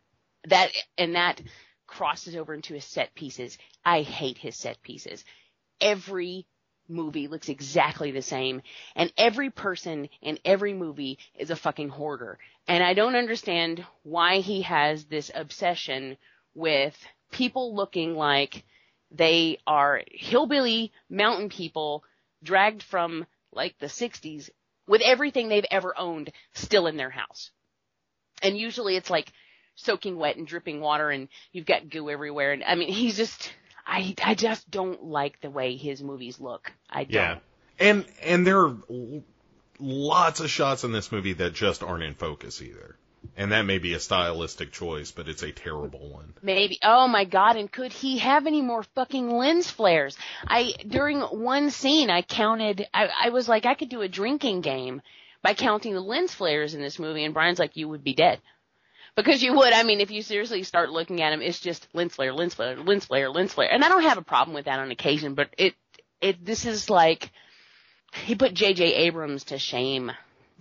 That, and that crosses over into his set pieces. I hate his set pieces. Every movie looks exactly the same and every person in every movie is a fucking hoarder. And I don't understand why he has this obsession with people looking like they are hillbilly mountain people dragged from like the 60s with everything they've ever owned still in their house. And usually it's like soaking wet and dripping water and you've got goo everywhere. And I mean, he's just, I, I just don't like the way his movies look. I don't. Yeah. And, and there are lots of shots in this movie that just aren't in focus either. And that may be a stylistic choice, but it's a terrible one. Maybe. Oh my god, and could he have any more fucking lens flares? I, during one scene, I counted, I, I was like, I could do a drinking game by counting the lens flares in this movie, and Brian's like, you would be dead. Because you would, I mean, if you seriously start looking at him, it's just lens flare, lens flare, lens flare, lens flare. And I don't have a problem with that on occasion, but it, it, this is like, he put J.J. Abrams to shame.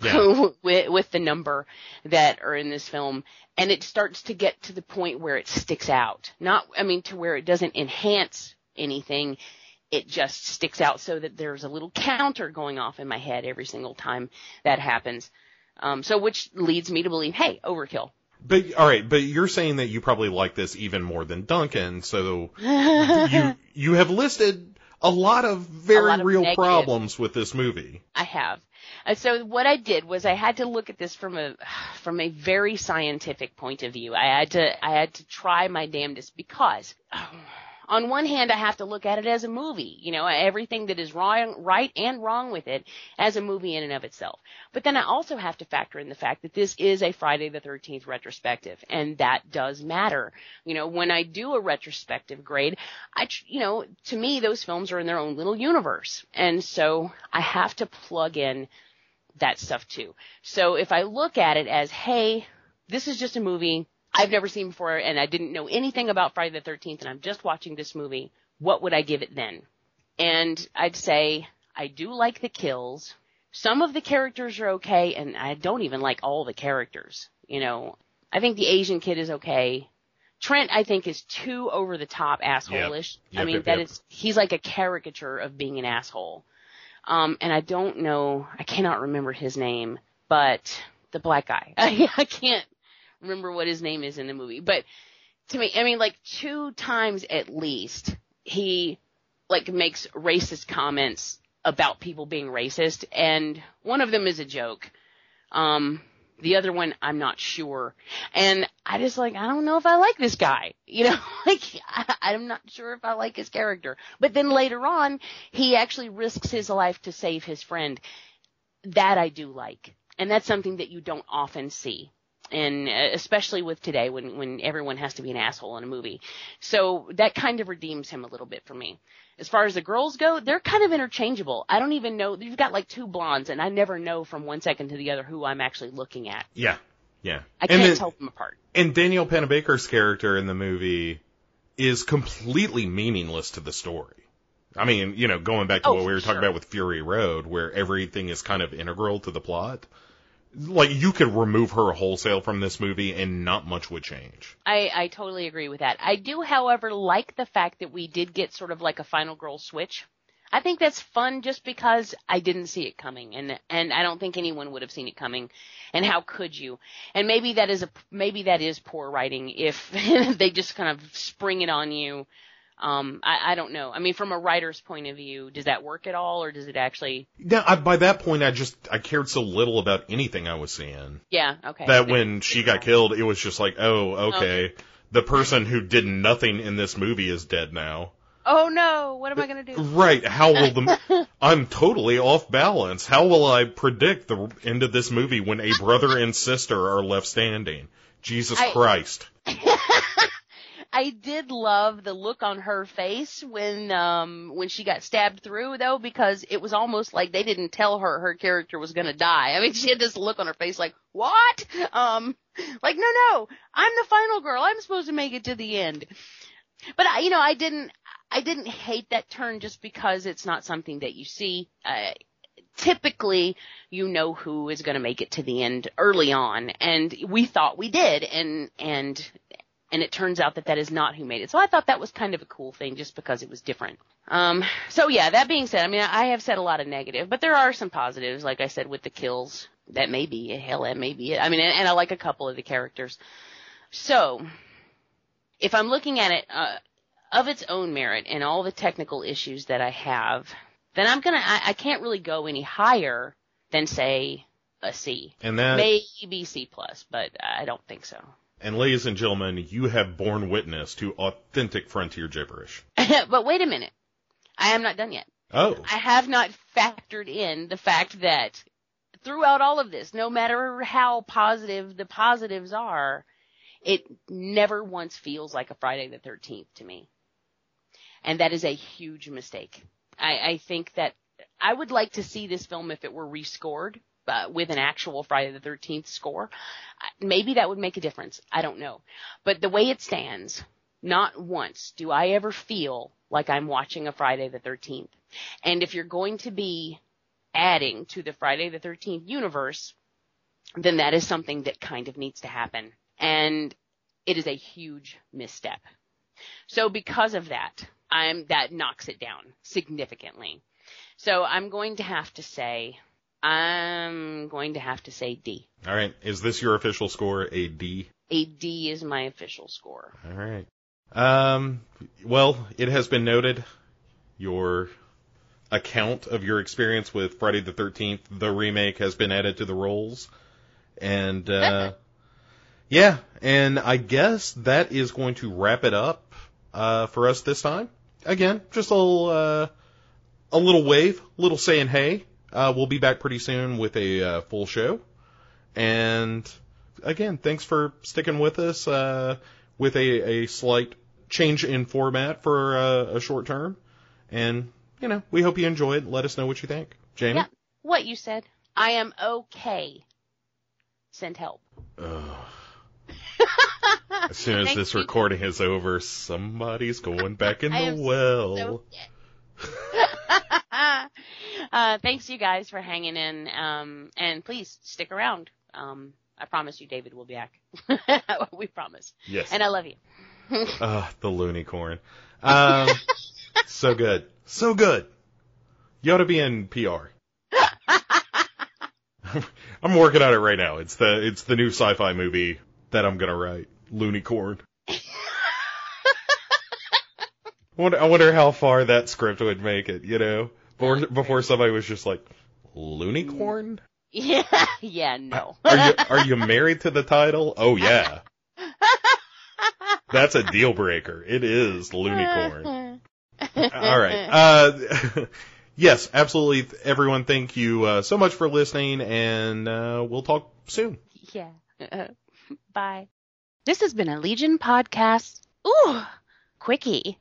Yeah. with, with the number that are in this film. And it starts to get to the point where it sticks out. Not, I mean, to where it doesn't enhance anything. It just sticks out so that there's a little counter going off in my head every single time that happens. Um, so which leads me to believe, hey, overkill. But all right, but you're saying that you probably like this even more than Duncan, so you you have listed a lot of very lot of real negative. problems with this movie. I have. Uh, so what I did was I had to look at this from a from a very scientific point of view. I had to I had to try my damnedest because oh, on one hand, I have to look at it as a movie, you know, everything that is wrong, right and wrong with it as a movie in and of itself. But then I also have to factor in the fact that this is a Friday the 13th retrospective, and that does matter. You know, when I do a retrospective grade, I, you know, to me, those films are in their own little universe. And so I have to plug in that stuff too. So if I look at it as, hey, this is just a movie, I've never seen before and I didn't know anything about Friday the 13th and I'm just watching this movie, what would I give it then? And I'd say I do like the kills. Some of the characters are okay and I don't even like all the characters. You know, I think the Asian kid is okay. Trent, I think, is too over the top asshole-ish. Yep. Yep, I mean, yep, that is, he's like a caricature of being an asshole. Um, and I don't know, I cannot remember his name, but the black guy. I, I can't, remember what his name is in the movie. But to me, I mean, like two times at least, he like makes racist comments about people being racist, and one of them is a joke. Um, the other one, I'm not sure. And I just like, I don't know if I like this guy. You know, like, I, I'm not sure if I like his character. But then later on, he actually risks his life to save his friend. That I do like. And that's something that you don't often see. And uh, especially with today when, when everyone has to be an asshole in a movie. So that kind of redeems him a little bit for me. As far as the girls go, they're kind of interchangeable. I don't even know, you've got like two blondes and I never know from one second to the other who I'm actually looking at. Yeah. Yeah. I can't then- tell them apart. And Danielle Panabaker's character in the movie is completely meaningless to the story. I mean, you know, going back to Oh, what we were for talking about with Fury Road, where everything is kind of integral to the plot. Like, you could remove her wholesale from this movie and not much would change. I, I totally agree with that. I do, however, like the fact that we did get sort of like a final girl switch. I think that's fun just because I didn't see it coming and, and I don't think anyone would have seen it coming. And how could you? And maybe that is a, maybe that is poor writing if they just kind of spring it on you. Um, I, I don't know. I mean, from a writer's point of view, does that work at all or does it actually, Now, I, by that point, I just, I cared so little about anything I was seeing yeah, okay. that when she got killed, it was just like, oh, okay. The person who did nothing in this movie is dead now. oh no, what am I going to do? Right. How will the, I'm totally off balance. How will I predict the end of this movie when a brother and sister are left standing? Jesus I- Christ. I did love the look on her face when um when she got stabbed through though because it was almost like they didn't tell her her character was going to die. I mean she had this look on her face like, "What?" Um like, "No, no. I'm the final girl. I'm supposed to make it to the end." But I you know, I didn't I didn't hate that turn just because it's not something that you see. Uh, typically you know who is going to make it to the end early on and we thought we did and and and it turns out that that is not who made it. So I thought that was kind of a cool thing just because it was different. Um, so yeah, that being said, I mean, I have said a lot of negative, but there are some positives, like I said, with the kills. That may be, it. hell, that may be it. I mean, and, and I like a couple of the characters. So, if I'm looking at it, uh, of its own merit and all the technical issues that I have, then I'm gonna, I, I can't really go any higher than say a C. And that, Maybe C plus, but I don't think so. And ladies and gentlemen, you have borne witness to authentic frontier gibberish. but wait a minute. I am not done yet. Oh. I have not factored in the fact that throughout all of this, no matter how positive the positives are, it never once feels like a Friday the 13th to me. And that is a huge mistake. I, I think that I would like to see this film if it were rescored uh, with an actual Friday the 13th score. Maybe that would make a difference. I don't know. But the way it stands, not once do I ever feel like I'm watching a Friday the 13th. And if you're going to be adding to the Friday the 13th universe, then that is something that kind of needs to happen. And it is a huge misstep. So because of that, I'm, that knocks it down significantly. So I'm going to have to say, I'm going to have to say D. All right. Is this your official score? A D? A D is my official score. All right. Um, well, it has been noted your account of your experience with Friday the 13th, the remake, has been added to the rolls. And, uh, yeah, and I guess that is going to wrap it up, uh, for us this time. Again, just a little, uh, a little wave, little saying hey. Uh, we'll be back pretty soon with a, uh, full show. And, again, thanks for sticking with us, uh, with a, a slight change in format for uh, a short term. And, you know, we hope you enjoy it. Let us know what you think. Jamie? Yeah. What you said. I am okay. Send help. As soon as Thank this you. recording is over, somebody's going back in I the well. So- uh, thanks you guys for hanging in. Um, and please stick around. Um, I promise you David will be back. we promise. yes. And I love you. Ah, the loony corn. Um, so good. So good. You ought to be in PR. I'm working on it right now. It's the it's the new sci-fi movie that I'm gonna write. Loony corn. I wonder how far that script would make it. You know, before before somebody was just like Loonicorn. Yeah, yeah, no. Are you are you married to the title? Oh yeah, that's a deal breaker. It is Loonicorn. All right. Uh, yes, absolutely. Everyone, thank you uh, so much for listening, and uh, we'll talk soon. Yeah. Bye. This has been a Legion podcast. Ooh, quickie.